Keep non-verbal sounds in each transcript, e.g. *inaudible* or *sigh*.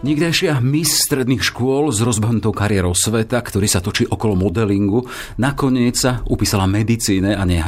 Nikdejšia mis stredných škôl s rozbehnutou kariérou sveta, ktorý sa točí okolo modelingu, nakoniec sa upísala medicíne a nie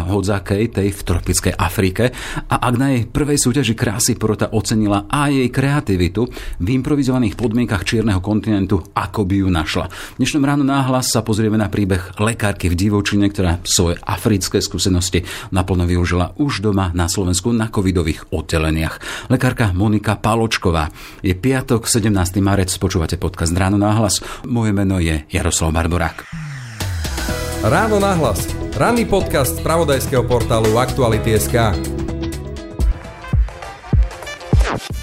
tej v tropickej Afrike. A ak na jej prvej súťaži krásy porota ocenila aj jej kreativitu v improvizovaných podmienkach čierneho kontinentu, ako by ju našla. V dnešnom ráno náhlas sa pozrieme na príbeh lekárky v divočine, ktorá svoje africké skúsenosti naplno využila už doma na Slovensku na covidových oddeleniach. Lekárka Monika Paločková je piatok 17 15. marec počúvate podcast Ráno na hlas. Moje meno je Jaroslav Barborák. Ráno na hlas. Ranný podcast z pravodajského portálu Aktuality.sk.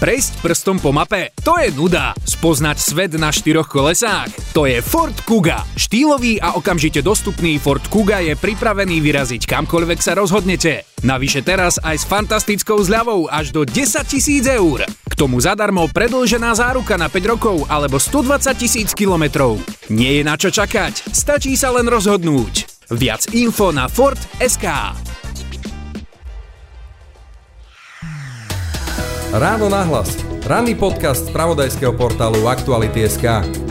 Prejsť prstom po mape? To je nuda. Spoznať svet na štyroch kolesách? To je Ford Kuga. Štýlový a okamžite dostupný Ford Kuga je pripravený vyraziť kamkoľvek sa rozhodnete. Navyše teraz aj s fantastickou zľavou až do 10 tisíc eur. Tomu zadarmo predlžená záruka na 5 rokov alebo 120 tisíc kilometrov. Nie je na čo čakať, stačí sa len rozhodnúť. Viac info na Ford.sk. Ráno nahlas. Ranný podcast z pravodajského portálu Aktuality.sk.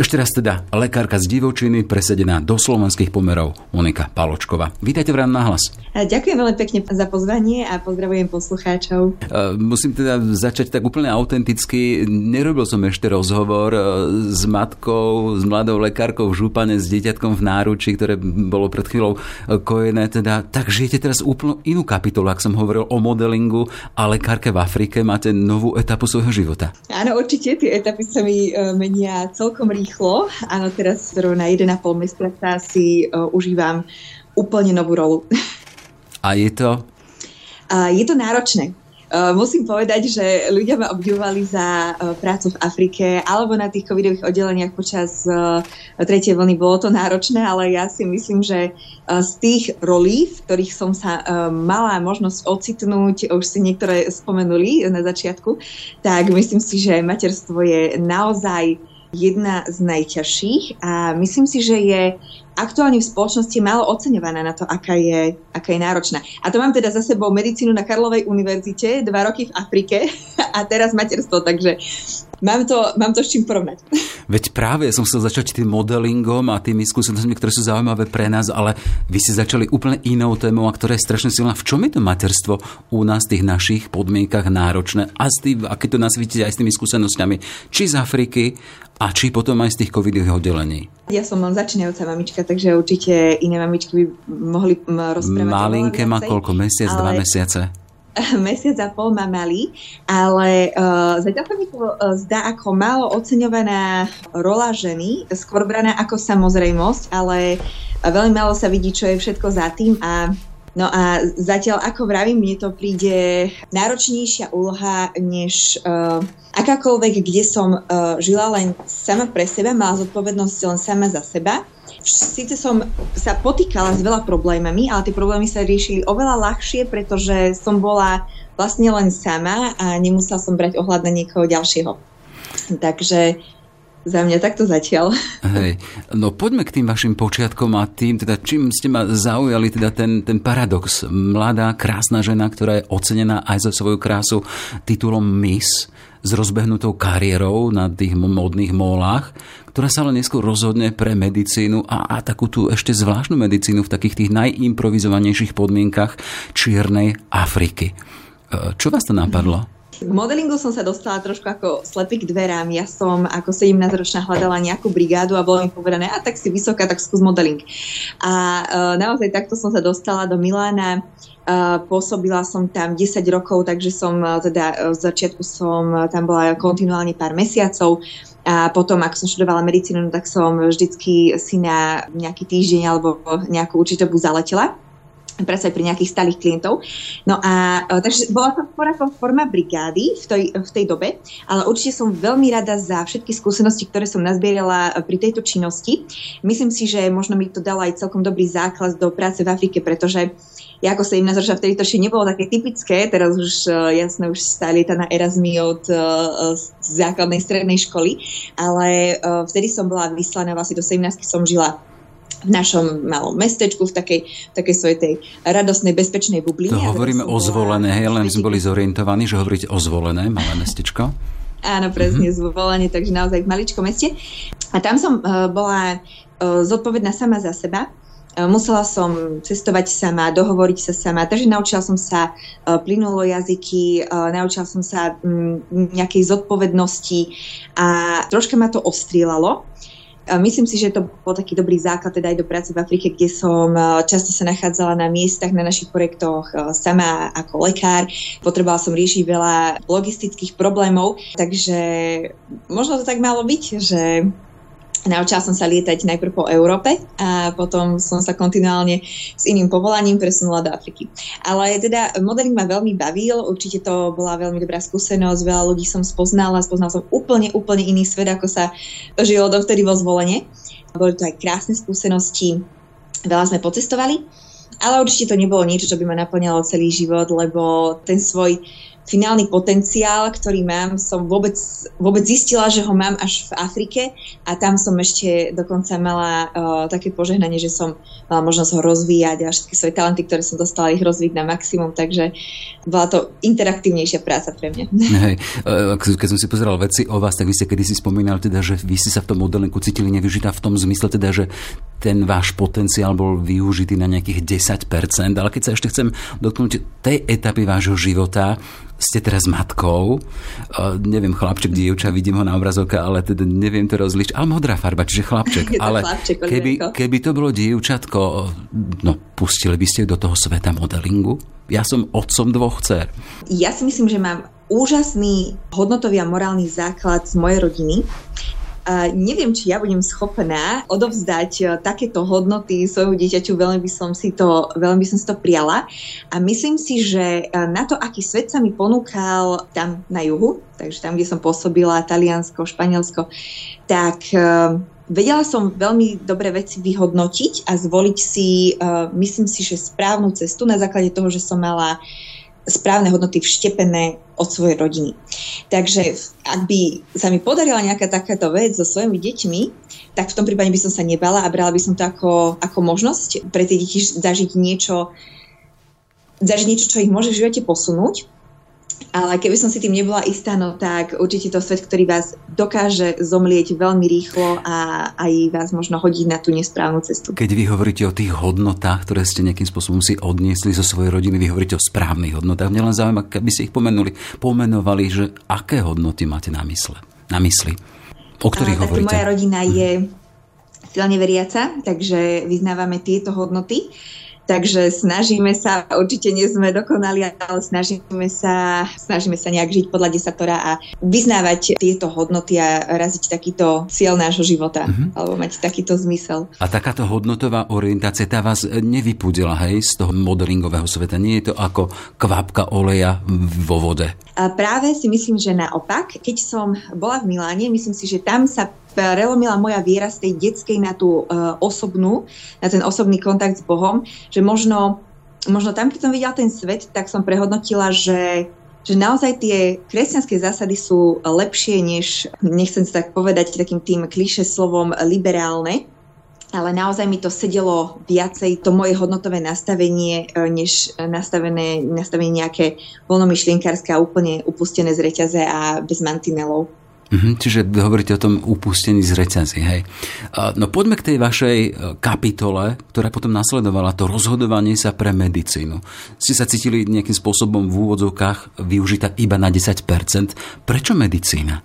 Ešte raz teda lekárka z divočiny presedená do slovenských pomerov Monika Paločková. Vítajte v Ráno nahlas. Ďakujem veľmi pekne za pozvanie a pozdravujem poslucháčov. Musím teda začať tak úplne autenticky. Nerobil som ešte rozhovor e, s matkou, s mladou lekárkou v župane, s dieťatkom v náruči, ktoré bolo pred chvíľou e, kojené. Teda, tak žijete teraz úplne inú kapitolu, ak som hovoril o modelingu a lekárke v Afrike. Máte novú etapu svojho života. Áno, určite. Tie etapy sa mi e, menia celkom rýchlo rýchlo. Áno, teraz na 1,5 mesiaca si uh, užívam úplne novú rolu. A je to? Uh, je to náročné. Uh, musím povedať, že ľudia ma obdivovali za uh, prácu v Afrike alebo na tých covidových oddeleniach počas uh, tretej vlny. Bolo to náročné, ale ja si myslím, že z tých rolí, v ktorých som sa mala možnosť ocitnúť, už si niektoré spomenuli na začiatku, tak myslím si, že materstvo je naozaj jedna z najťažších a myslím si, že je aktuálne v spoločnosti málo oceňovaná na to, aká je, aká je náročná. A to mám teda za sebou medicínu na Karlovej univerzite, dva roky v Afrike *laughs* a teraz materstvo, takže mám to, mám to s čím porovnať. Veď práve som chcel začať tým modelingom a tými skúsenostiami, ktoré sú zaujímavé pre nás, ale vy ste začali úplne inou témou, a ktorá je strašne silná. V čom je to materstvo u nás v tých našich podmienkach náročné a s tým, aké to nás vidíte aj s tými skúsenostiami, či z Afriky, a či potom aj z tých covidových oddelení? Ja som začínajúca mamička, takže určite iné mamičky by mohli rozprávať. Malinké má koľko? Mesiac, ale... dva mesiace? *laughs* mesiac a pol má malý, ale uh, mi to uh, zdá ako málo oceňovaná rola ženy, skôr braná ako samozrejmosť, ale veľmi málo sa vidí, čo je všetko za tým a No a zatiaľ, ako vravím, mne to príde náročnejšia úloha, než uh, akákoľvek, kde som uh, žila len sama pre seba, mala zodpovednosť len sama za seba. Sice som sa potýkala s veľa problémami, ale tie problémy sa riešili oveľa ľahšie, pretože som bola vlastne len sama a nemusela som brať ohľad na niekoho ďalšieho. Takže za mňa takto zatiaľ. *laughs* Hej, no poďme k tým vašim počiatkom a tým, teda čím ste ma zaujali, teda ten, ten paradox. Mladá, krásna žena, ktorá je ocenená aj za svoju krásu titulom Miss s rozbehnutou kariérou na tých modných mólach, ktorá sa ale neskôr rozhodne pre medicínu a, a takú tú ešte zvláštnu medicínu v takých tých najimprovizovanejších podmienkach Čiernej Afriky. E, čo vás to napadlo? K modelingu som sa dostala trošku ako slepý k dverám. Ja som ako 17-ročná hľadala nejakú brigádu a bolo mi povedané, a tak si vysoká, tak skús modeling. A uh, naozaj takto som sa dostala do Milána. Pôsobila som tam 10 rokov, takže som teda uh, v začiatku som uh, tam bola kontinuálne pár mesiacov. A potom, ak som študovala medicínu, tak som vždycky si na nejaký týždeň alebo nejakú určitú dobu zaletela pracovať pri nejakých stálych klientov. No a e, takže bola to skôr ako forma brigády v tej, v tej dobe, ale určite som veľmi rada za všetky skúsenosti, ktoré som nazbierala pri tejto činnosti. Myslím si, že možno mi to dalo aj celkom dobrý základ do práce v Afrike, pretože ja ako 17 ročná vtedy to ešte nebolo také typické, teraz už e, jasné, už stále tá na Erasmy od základnej strednej školy, ale vtedy som bola vyslaná, vlastne do 17 som žila v našom malom mestečku, v takej, v takej svojej tej radostnej, bezpečnej bubline. To hovoríme o zvolené, hej, len sme boli zorientovaní, že hovoríte o zvolené, malé mestečko. Áno, presne, mm-hmm. zvolenie, takže naozaj v maličkom meste. A tam som uh, bola uh, zodpovedná sama za seba. Uh, musela som cestovať sama, dohovoriť sa sama, takže naučila som sa plynulo jazyky, naučila som sa nejakej zodpovednosti a troška ma to ostrielalo. Myslím si, že to bol taký dobrý základ teda aj do práce v Afrike, kde som často sa nachádzala na miestach na našich projektoch sama ako lekár. Potrebovala som riešiť veľa logistických problémov, takže možno to tak malo byť, že Naučila som sa lietať najprv po Európe a potom som sa kontinuálne s iným povolaním presunula do Afriky. Ale teda modeling ma veľmi bavil, určite to bola veľmi dobrá skúsenosť, veľa ľudí som spoznala, spoznala som úplne, úplne iný svet, ako sa žilo dovtedy vo zvolenie. Boli to aj krásne skúsenosti, veľa sme pocestovali, ale určite to nebolo niečo, čo by ma naplňalo celý život, lebo ten svoj finálny potenciál, ktorý mám, som vôbec, vôbec zistila, že ho mám až v Afrike a tam som ešte dokonca mala uh, také požehnanie, že som mala možnosť ho rozvíjať a všetky svoje talenty, ktoré som dostala, ich rozvíjať na maximum, takže bola to interaktívnejšia práca pre mňa. *laughs* Hej, keď som si pozeral veci o vás, tak vy ste kedy si spomínali teda, že vy ste sa v tom modelinku cítili nevyužitá v tom zmysle teda, že ten váš potenciál bol využitý na nejakých 10%, ale keď sa ešte chcem dotknúť tej etapy vášho života, ste teraz matkou, uh, neviem, chlapček, dievča, vidím ho na obrazovke, ale teda neviem to rozlišiť, ale modrá farba, čiže chlapček. *laughs* ale chlapček, keby, keby to bolo dievčatko, no pustili by ste do toho sveta modelingu? Ja som otcom dvoch dcer. Ja si myslím, že mám úžasný hodnotový a morálny základ z mojej rodiny neviem, či ja budem schopná odovzdať e, takéto hodnoty svojmu dieťaťu, veľmi by som si to, veľmi by som si to prijala. A myslím si, že e, na to, aký svet sa mi ponúkal tam na juhu, takže tam, kde som pôsobila, Taliansko, Španielsko, tak uh, vedela som veľmi dobre veci vyhodnotiť a zvoliť si, uh, myslím si, že správnu cestu na základe toho, že som mala správne hodnoty vštepené od svojej rodiny. Takže ak by sa mi podarila nejaká takáto vec so svojimi deťmi, tak v tom prípade by som sa nebala a brala by som to ako, ako možnosť pre tie deti zažiť niečo, zažiť niečo, čo ich môže v živote posunúť ale keby som si tým nebola istá, no tak určite to svet, ktorý vás dokáže zomlieť veľmi rýchlo a aj vás možno hodiť na tú nesprávnu cestu. Keď vy hovoríte o tých hodnotách, ktoré ste nejakým spôsobom si odniesli zo svojej rodiny, vy hovoríte o správnych hodnotách. Mňa len zaujíma, keby ste ich pomenuli, pomenovali, že aké hodnoty máte na mysle, na mysli, o ktorých a, hovoríte. Moja rodina je silne veriaca, takže vyznávame tieto hodnoty. Takže snažíme sa, určite nie sme dokonali, ale snažíme sa, snažíme sa nejak žiť podľa desatora a vyznávať tieto hodnoty a raziť takýto cieľ nášho života, uh-huh. alebo mať takýto zmysel. A takáto hodnotová orientácia, tá vás nevypudila, hej, z toho modelingového sveta. Nie je to ako kvapka oleja vo vode. A práve si myslím, že naopak, keď som bola v Miláne, myslím si, že tam sa prelomila moja viera z tej detskej na tú uh, osobnú, na ten osobný kontakt s Bohom, že možno, možno tam, keď som videla ten svet, tak som prehodnotila, že že naozaj tie kresťanské zásady sú lepšie než, nechcem sa tak povedať takým tým kliše slovom liberálne, ale naozaj mi to sedelo viacej, to moje hodnotové nastavenie, e, než nastavené, nastavenie nejaké voľnomyšlienkárske a úplne upustené z reťaze a bez mantinelov. Mm-hmm, čiže hovoríte o tom upustení z reťazí, hej. No poďme k tej vašej e, kapitole, ktorá potom nasledovala to rozhodovanie sa pre medicínu. Ste sa cítili nejakým spôsobom v úvodzovkách využitá iba na 10%. Prečo medicína?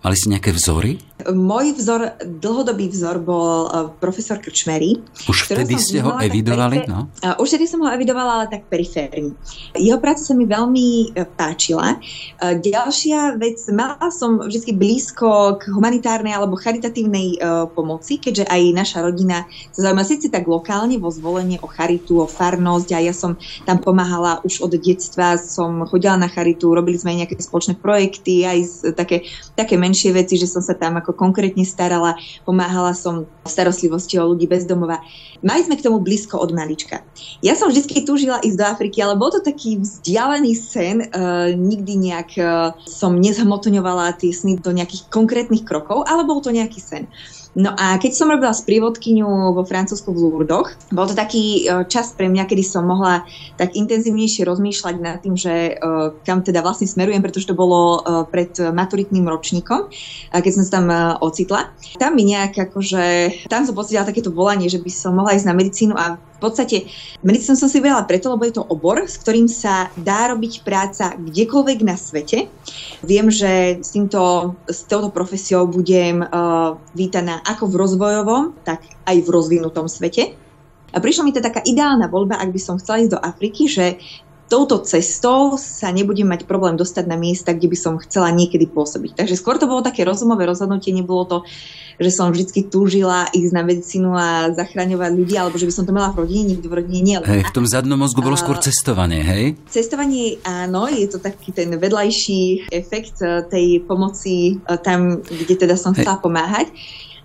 Mali ste nejaké vzory? Môj vzor, dlhodobý vzor bol uh, profesor Krčmery. Už vtedy ste ho evidovali? No? Uh, už vtedy som ho evidovala, ale tak periférne. Jeho práca sa mi veľmi uh, páčila. Uh, ďalšia vec, mala som vždy blízko k humanitárnej alebo charitatívnej pomoci, keďže aj naša rodina sa zaujíma síce tak lokálne vo zvolenie o charitu, o farnosť a ja som tam pomáhala už od detstva, som chodila na charitu, robili sme aj nejaké spoločné projekty, aj také, také menšie veci, že som sa tam ako konkrétne starala, pomáhala som v starostlivosti o ľudí bez domova. Mali sme k tomu blízko od malička. Ja som vždy túžila ísť do Afriky, ale bol to taký vzdialený sen. Uh, nikdy nejak uh, som nezhmotňovala tie sny do nejakých konkrétnych krokov, ale bol to nejaký sen. No a keď som robila sprievodkyňu vo Francúzsku v Lourdoch, bol to taký e, čas pre mňa, kedy som mohla tak intenzívnejšie rozmýšľať nad tým, že e, kam teda vlastne smerujem, pretože to bolo e, pred maturitným ročníkom, keď som sa tam ocitla. Tam mi nejak akože, tam som pocitila takéto volanie, že by som mohla ísť na medicínu a podstate medicínu som si vybrala preto, lebo je to obor, s ktorým sa dá robiť práca kdekoľvek na svete. Viem, že s, týmto, s touto profesiou budem uh, vítaná ako v rozvojovom, tak aj v rozvinutom svete. A prišla mi to taká ideálna voľba, ak by som chcela ísť do Afriky, že touto cestou sa nebudem mať problém dostať na miesta, kde by som chcela niekedy pôsobiť. Takže skôr to bolo také rozumové rozhodnutie, nebolo to, že som vždy túžila ísť na medicínu a zachraňovať ľudí, alebo že by som to mala v rodine, nikto v rodine nie. Hej, v tom zadnom mozgu bolo skôr cestovanie, hej? Cestovanie, áno, je to taký ten vedľajší efekt eh, tej pomoci eh, tam, kde teda som chcela pomáhať.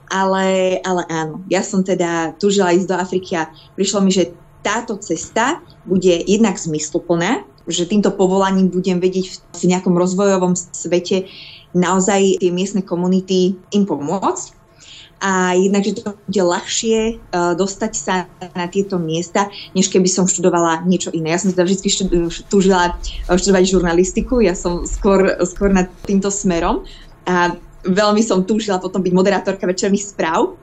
Ale, ale áno, ja som teda túžila ísť do Afriky a prišlo mi, že táto cesta bude jednak zmysluplná, že týmto povolaním budem vedieť v nejakom rozvojovom svete naozaj tie miestne komunity im pomôcť. A jednak, že to bude ľahšie uh, dostať sa na tieto miesta, než keby som študovala niečo iné. Ja som teda vždy túžila študovať žurnalistiku, ja som skôr, skôr nad týmto smerom. A veľmi som túžila potom byť moderátorka večerných správ,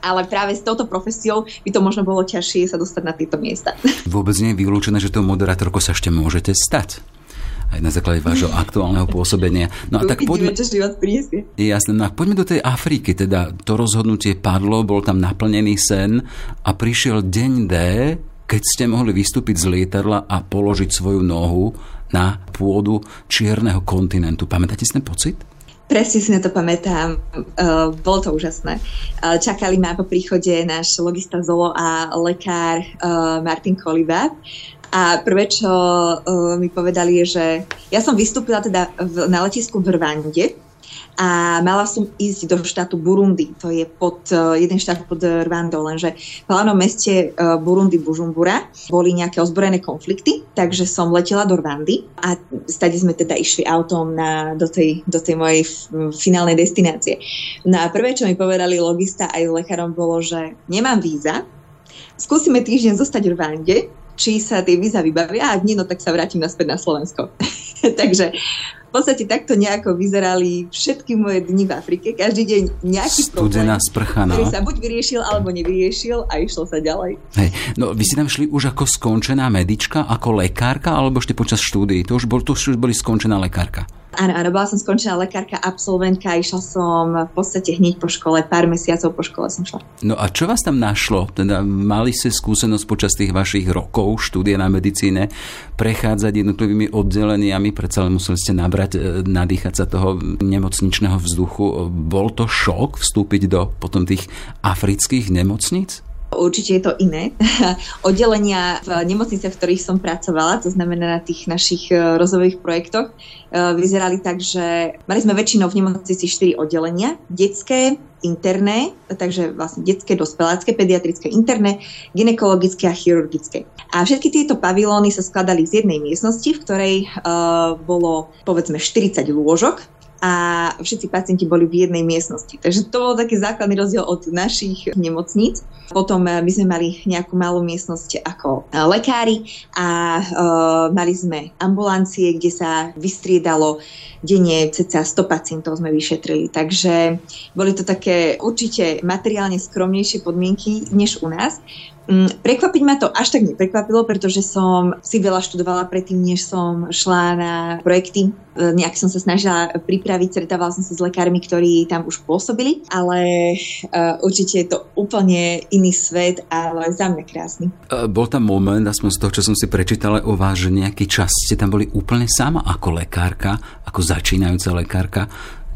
ale práve s touto profesiou by to možno bolo ťažšie sa dostať na tieto miesta. *laughs* Vôbec nie je vylúčené, že tou moderátorkou sa ešte môžete stať aj na základe vášho aktuálneho pôsobenia. No a tak poďme... Jasné, no a poďme do tej Afriky, teda to rozhodnutie padlo, bol tam naplnený sen a prišiel deň D, keď ste mohli vystúpiť z lietadla a položiť svoju nohu na pôdu čierneho kontinentu. Pamätáte si ten pocit? Presne si na to pamätám. Uh, bolo to úžasné. Uh, čakali ma po príchode náš logista Zolo a lekár uh, Martin Koliva. A prvé, čo uh, mi povedali, je, že ja som vystúpila teda v, na letisku v Rwande, a mala som ísť do štátu Burundi, to je pod, uh, jeden štát pod Rwandou, lenže v hlavnom meste uh, Burundi Bujumbura boli nejaké ozbrojené konflikty, takže som letela do Rwandy a stade sme teda išli autom na, do, tej, do tej mojej finálnej destinácie. No a prvé, čo mi povedali logista aj lekárom bolo, že nemám víza, skúsime týždeň zostať v Rwande, či sa tie víza vybavia, ak nie, no tak sa vrátim naspäť na Slovensko. *laughs* Takže v podstate takto nejako vyzerali všetky moje dni v Afrike. Každý deň nejaký Studená problém, sprcha, no. ktorý sa buď vyriešil, alebo nevyriešil a išlo sa ďalej. Hej. No, vy si tam šli už ako skončená medička, ako lekárka, alebo ešte počas štúdií? To už, bol, to už boli skončená lekárka. Áno, áno, bola som skončená lekárka, absolventka, išla som v podstate hneď po škole, pár mesiacov po škole som šla. No a čo vás tam našlo? Teda mali ste skúsenosť počas tých vašich rokov štúdia na medicíne prechádzať jednotlivými oddeleniami, predsa len museli ste nabrať, e, nadýchať sa toho nemocničného vzduchu. Bol to šok vstúpiť do potom tých afrických nemocníc? Určite je to iné. *laughs* Oddelenia v nemocniciach, v ktorých som pracovala, to znamená na tých našich e, rozvojových projektoch, e, vyzerali tak, že mali sme väčšinou v nemocnici 4 oddelenia. Detské, interné, takže vlastne detské, dospelácké, pediatrické, interné, ginekologické a chirurgické. A všetky tieto pavilóny sa skladali z jednej miestnosti, v ktorej uh, bolo povedzme 40 lôžok, a všetci pacienti boli v jednej miestnosti. Takže to bol taký základný rozdiel od našich nemocníc. Potom eh, my sme mali nejakú malú miestnosť ako eh, lekári a uh, mali sme ambulancie, kde sa vystriedalo denne cca 100 pacientov sme vyšetrili. Takže boli to také určite materiálne skromnejšie podmienky než u nás. Mm, prekvapiť ma to až tak neprekvapilo, pretože som si veľa študovala predtým, než som šla na projekty. E, nejak som sa snažila pripraviť, stretávala som sa s lekármi, ktorí tam už pôsobili, ale uh, určite je to úplne iný svet, ale za mňa krásny. Uh, bol tam moment, aspoň z toho, čo som si prečítala o vás, že nejaký čas ste tam boli úplne sama ako lekárka, ako začínajúca lekárka.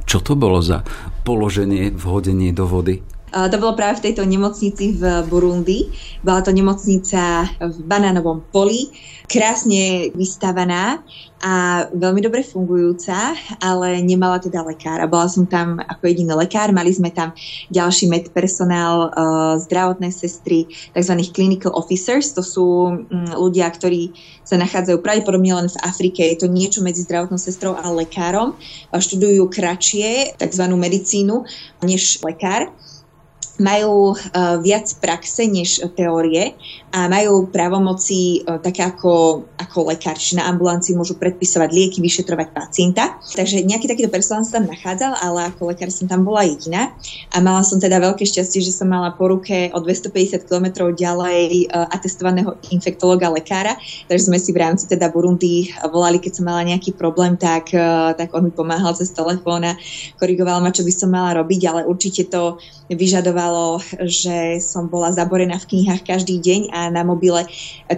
Čo to bolo za položenie, vhodenie do vody? To bolo práve v tejto nemocnici v Burundi. Bola to nemocnica v banánovom poli, krásne vystavaná a veľmi dobre fungujúca, ale nemala teda lekára. Bola som tam ako jediný lekár, mali sme tam ďalší med personál, uh, zdravotné sestry, tzv. clinical officers, to sú um, ľudia, ktorí sa nachádzajú pravdepodobne len v Afrike. Je to niečo medzi zdravotnou sestrou a lekárom. Študujú kratšie tzv. medicínu než lekár majú uh, viac praxe než teórie a majú právomoci uh, také ako, ako lekár, čiže na ambulancii môžu predpisovať lieky, vyšetrovať pacienta. Takže nejaký takýto personál sa tam nachádzal, ale ako lekár som tam bola jediná a mala som teda veľké šťastie, že som mala po ruke o 250 km ďalej uh, atestovaného infektologa lekára, takže sme si v rámci teda Burundi volali, keď som mala nejaký problém, tak, uh, tak on mi pomáhal cez telefón a korigoval ma, čo by som mala robiť, ale určite to vyžadovalo, že som bola zaborená v knihách každý deň a na mobile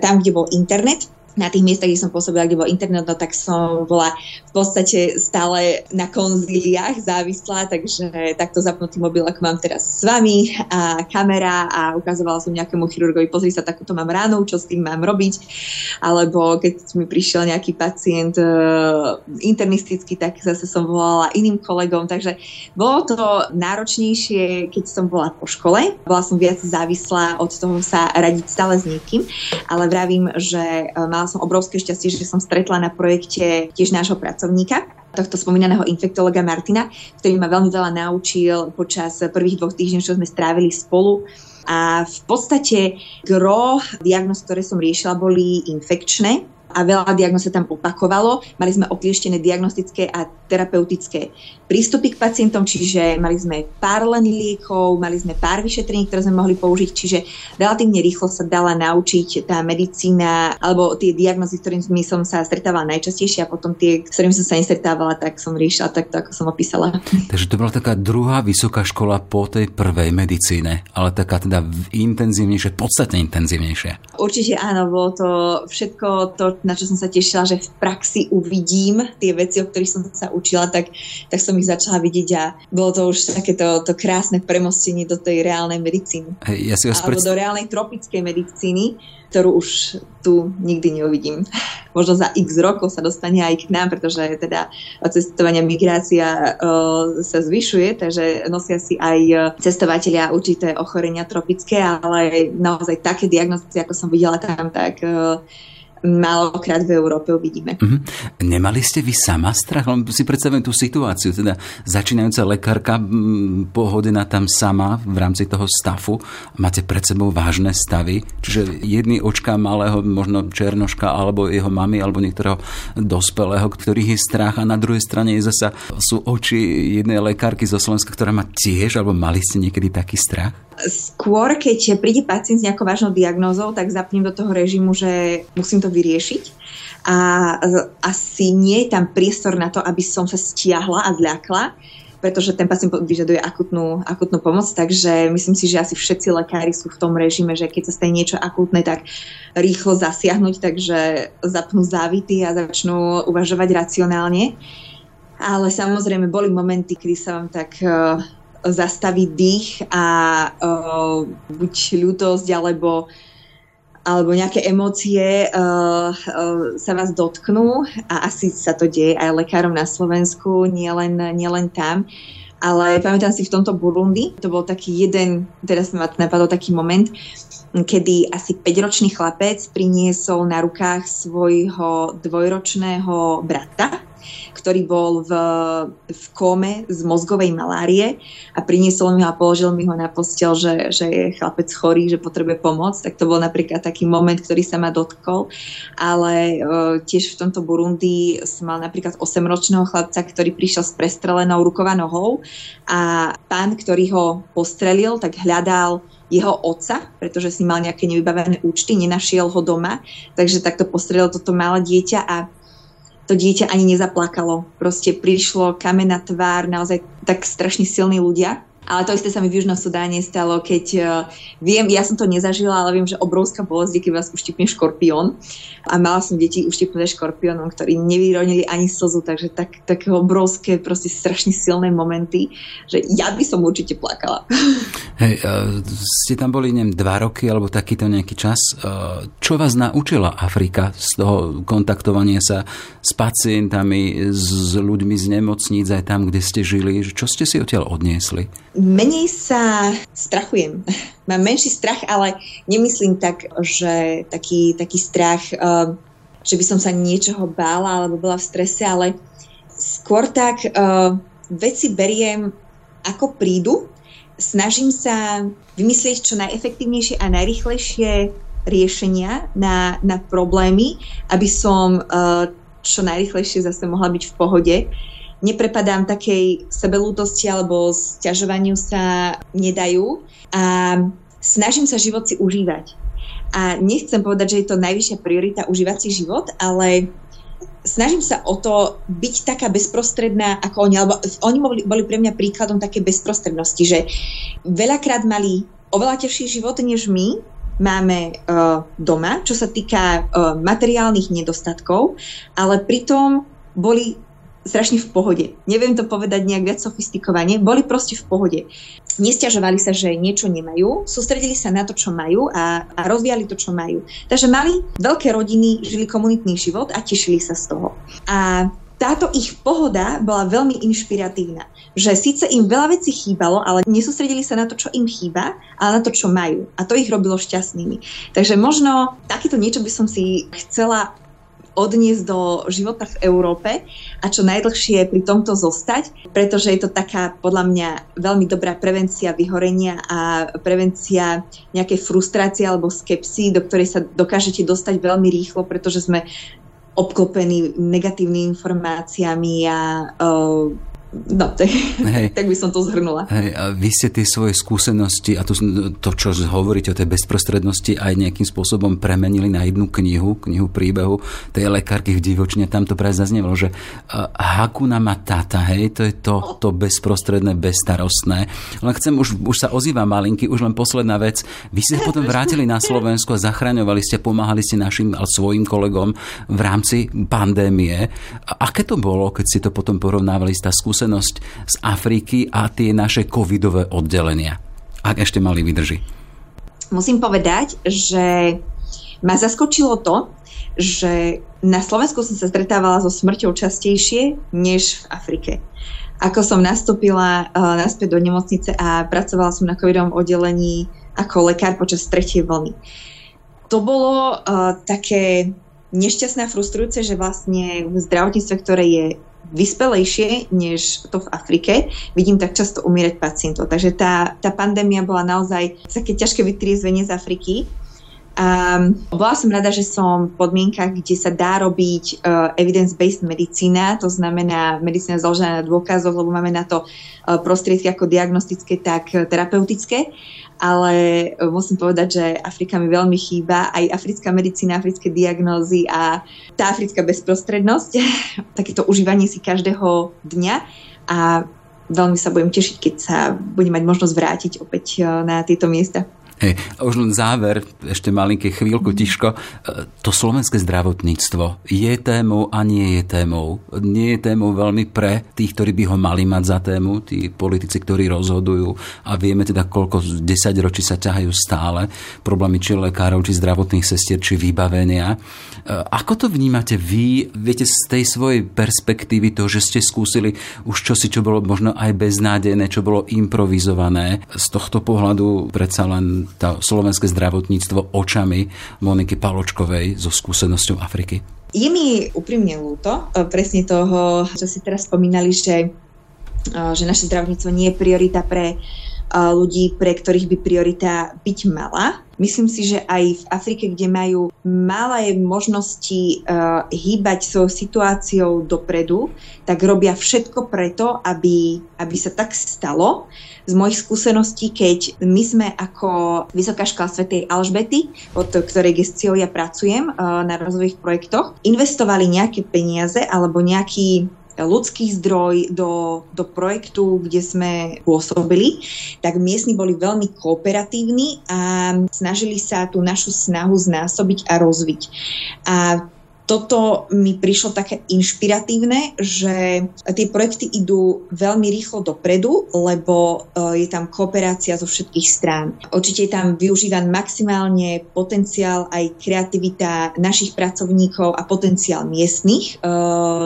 tam, kde bol internet na tých miestach, kde som pôsobila, kde bol internet, no tak som bola v podstate stále na konzíliách závislá, takže takto zapnutý mobil, ako mám teraz s vami a kamera a ukazovala som nejakému chirurgovi, pozri sa, takúto mám ránu, čo s tým mám robiť, alebo keď mi prišiel nejaký pacient uh, internistický, tak zase som volala iným kolegom, takže bolo to náročnejšie, keď som bola po škole, bola som viac závislá od toho sa radiť stále s niekým, ale vravím, že mala som obrovské šťastie, že som stretla na projekte tiež nášho pracovníka, tohto spomínaného infektologa Martina, ktorý ma veľmi veľa naučil počas prvých dvoch týždňov, čo sme strávili spolu. A v podstate gro diagnoz, ktoré som riešila, boli infekčné a veľa diagnóz sa tam opakovalo. Mali sme oklieštené diagnostické a terapeutické prístupy k pacientom, čiže mali sme pár len liekov, mali sme pár vyšetrení, ktoré sme mohli použiť, čiže relatívne rýchlo sa dala naučiť tá medicína alebo tie diagnozy, s ktorými som sa stretávala najčastejšie a potom tie, s ktorými som sa nestretávala, tak som riešila takto, ako som opísala. Takže to bola taká druhá vysoká škola po tej prvej medicíne, ale taká teda intenzívnejšie, podstatne intenzívnejšie. Určite áno, bolo to všetko to, na čo som sa tešila, že v praxi uvidím tie veci, o ktorých som sa učila, tak, tak som ich začala vidieť a bolo to už takéto to krásne premostenie do tej reálnej medicíny. Hey, ja si Alebo do reálnej tropickej medicíny, ktorú už tu nikdy neuvidím. *laughs* Možno za x rokov sa dostane aj k nám, pretože teda cestovania migrácia uh, sa zvyšuje, takže nosia si aj cestovateľia určité ochorenia tropické, ale naozaj také diagnostiky, ako som videla tam, tak uh, malokrát v Európe uvidíme. Uh-huh. Nemali ste vy sama strach? Len si predstavujem tú situáciu, teda začínajúca lekárka pohodená tam sama v rámci toho stafu, máte pred sebou vážne stavy, čiže jedný očka malého, možno černoška, alebo jeho mamy, alebo niektorého dospelého, ktorých je strach a na druhej strane je zasa, sú oči jednej lekárky zo Slovenska, ktorá má tiež, alebo mali ste niekedy taký strach? Skôr, keď príde pacient s nejakou vážnou diagnózou, tak zapnem do toho režimu, že musím to vyriešiť. A asi nie je tam priestor na to, aby som sa stiahla a zľakla, pretože ten pacient vyžaduje akutnú, akutnú pomoc, takže myslím si, že asi všetci lekári sú v tom režime, že keď sa stane niečo akútne, tak rýchlo zasiahnuť, takže zapnú závity a začnú uvažovať racionálne. Ale samozrejme boli momenty, kedy sa vám tak uh, zastaviť dých a uh, buď ľútosť alebo alebo nejaké emócie uh, uh, sa vás dotknú a asi sa to deje aj lekárom na Slovensku, nielen, nielen tam. Ale pamätám si v tomto Burundi, to bol taký jeden, teraz ma napadol taký moment, kedy asi 5-ročný chlapec priniesol na rukách svojho dvojročného brata ktorý bol v, v kóme z mozgovej malárie a priniesol mi ho a položil mi ho na postel, že, že je chlapec chorý, že potrebuje pomoc. Tak to bol napríklad taký moment, ktorý sa ma dotkol. Ale uh, tiež v tomto Burundi som mal napríklad 8-ročného chlapca, ktorý prišiel s prestrelenou ruková nohou a pán, ktorý ho postrelil, tak hľadal jeho otca, pretože si mal nejaké nevybavené účty, nenašiel ho doma, takže takto postrelil toto malé dieťa a to dieťa ani nezaplakalo. Proste prišlo kamená tvár, naozaj tak strašne silní ľudia ale to isté sa mi v Južnom Sudáne stalo, keď uh, viem, ja som to nezažila, ale viem, že obrovská bolesť je, keď vás uštipne škorpión. A mala som deti uštipnuté škorpiónom, ktorí nevyronili ani slzu, takže tak, také obrovské, proste strašne silné momenty, že ja by som určite plakala. *laughs* Hej, uh, ste tam boli, neviem, dva roky alebo takýto nejaký čas. Uh, čo vás naučila Afrika z toho kontaktovania sa s pacientami, s ľuďmi z nemocníc aj tam, kde ste žili? Čo ste si odtiaľ odniesli? Menej sa strachujem. *laughs* Mám menší strach, ale nemyslím tak, že taký, taký strach, uh, že by som sa niečoho bála alebo bola v strese, ale skôr tak uh, veci beriem ako prídu snažím sa vymyslieť čo najefektívnejšie a najrychlejšie riešenia na, na problémy, aby som uh, čo najrychlejšie zase mohla byť v pohode. Neprepadám takej sebelútosti alebo sťažovaniu sa nedajú. A snažím sa život si užívať. A nechcem povedať, že je to najvyššia priorita užívať si život, ale snažím sa o to byť taká bezprostredná ako oni, alebo oni boli, boli pre mňa príkladom také bezprostrednosti, že veľakrát mali oveľa ťažší život než my, máme uh, doma, čo sa týka uh, materiálnych nedostatkov, ale pritom boli strašne v pohode. Neviem to povedať nejak viac sofistikovane, boli proste v pohode. Nestiažovali sa, že niečo nemajú, sústredili sa na to, čo majú a, a rozvíjali to, čo majú. Takže mali veľké rodiny, žili komunitný život a tešili sa z toho. A táto ich pohoda bola veľmi inšpiratívna. Že síce im veľa vecí chýbalo, ale nesústredili sa na to, čo im chýba, ale na to, čo majú. A to ich robilo šťastnými. Takže možno takéto niečo by som si chcela odniesť do života v Európe a čo najdlhšie pri tomto zostať, pretože je to taká podľa mňa veľmi dobrá prevencia vyhorenia a prevencia nejakej frustrácie alebo skepsy, do ktorej sa dokážete dostať veľmi rýchlo, pretože sme obklopený negatívnymi informáciami a uh, No, tak, Hej. tak by som to zhrnula. Hej, a vy ste tie svoje skúsenosti a to, to, čo hovoríte o tej bezprostrednosti, aj nejakým spôsobom premenili na jednu knihu, knihu príbehu tej lekárky v divočine. Tam to práve zaznelo, že uh, Hakuna Matata, hej, to je to, to bezprostredné, bezstarostné. Len chcem, už, už sa ozýva malinky, už len posledná vec. Vy ste potom vrátili na Slovensku a zachraňovali ste, pomáhali ste našim a svojim kolegom v rámci pandémie. A aké to bolo, keď ste to potom porovnávali s tá skúsenosť skúsenosť z Afriky a tie naše covidové oddelenia? Ak ešte mali vydrží. Musím povedať, že ma zaskočilo to, že na Slovensku som sa stretávala so smrťou častejšie než v Afrike. Ako som nastúpila uh, naspäť do nemocnice a pracovala som na covidovom oddelení ako lekár počas tretej vlny. To bolo uh, také nešťastné a frustrujúce, že vlastne v zdravotníctve, ktoré je vyspelejšie než to v Afrike, vidím tak často umierať pacientov. Takže tá, tá pandémia bola naozaj také ťažké vytriezvenie z Afriky. A bola som rada, že som v podmienkach, kde sa dá robiť uh, evidence-based medicína, to znamená medicína založená na dôkazoch, lebo máme na to uh, prostriedky ako diagnostické, tak terapeutické. Ale e, musím povedať, že Afrika mi veľmi chýba, aj africká medicína, africké diagnózy a tá africká bezprostrednosť, *laughs* takéto užívanie si každého dňa. A veľmi sa budem tešiť, keď sa budem mať možnosť vrátiť opäť na tieto miesta. Hej, a už len záver, ešte malinké chvíľku tiško. E, to slovenské zdravotníctvo je témou a nie je témou. Nie je témou veľmi pre tých, ktorí by ho mali mať za tému, tí politici, ktorí rozhodujú a vieme teda, koľko 10 ročí sa ťahajú stále problémy či lekárov, či zdravotných sestier, či vybavenia. E, ako to vnímate vy? Viete, z tej svojej perspektívy to, že ste skúsili už čosi, čo bolo možno aj beznádejné, čo bolo improvizované. Z tohto pohľadu predsa len to slovenské zdravotníctvo očami Moniky Paločkovej so skúsenosťou Afriky? Je mi úprimne ľúto e, presne toho, čo si teraz spomínali, že, e, že naše zdravotníctvo nie je priorita pre ľudí, pre ktorých by priorita byť mala. Myslím si, že aj v Afrike, kde majú malé možnosti uh, hýbať svojou situáciou dopredu, tak robia všetko preto, aby, aby sa tak stalo. Z mojich skúseností, keď my sme ako Vysoká škola Svetej Alžbety, pod ktorej gestiou ja pracujem uh, na rozvojových projektoch, investovali nejaké peniaze alebo nejaký ľudský zdroj do, do projektu, kde sme pôsobili, tak miestni boli veľmi kooperatívni a snažili sa tú našu snahu znásobiť a rozviť. A toto mi prišlo také inšpiratívne, že tie projekty idú veľmi rýchlo dopredu, lebo e, je tam kooperácia zo všetkých strán. Určite je tam využívan maximálne potenciál aj kreativita našich pracovníkov a potenciál miestnych e,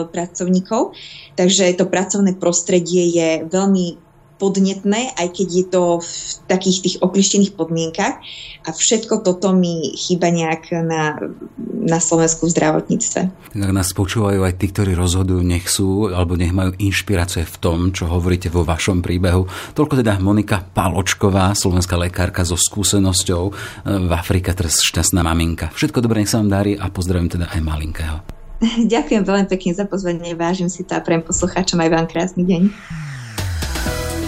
pracovníkov. Takže to pracovné prostredie je veľmi podnetné, aj keď je to v takých tých oklištených podmienkach. A všetko toto mi chýba nejak na, na Slovensku v zdravotníctve. Tak nás počúvajú aj tí, ktorí rozhodujú, nech sú alebo nech majú inšpirácie v tom, čo hovoríte vo vašom príbehu. Toľko teda Monika Paločková, slovenská lekárka so skúsenosťou e, v Afrike, teraz šťastná maminka. Všetko dobré, nech sa vám darí a pozdravím teda aj malinkého. *laughs* Ďakujem veľmi pekne za pozvanie, vážim si to a pre poslucháčom aj vám krásny deň.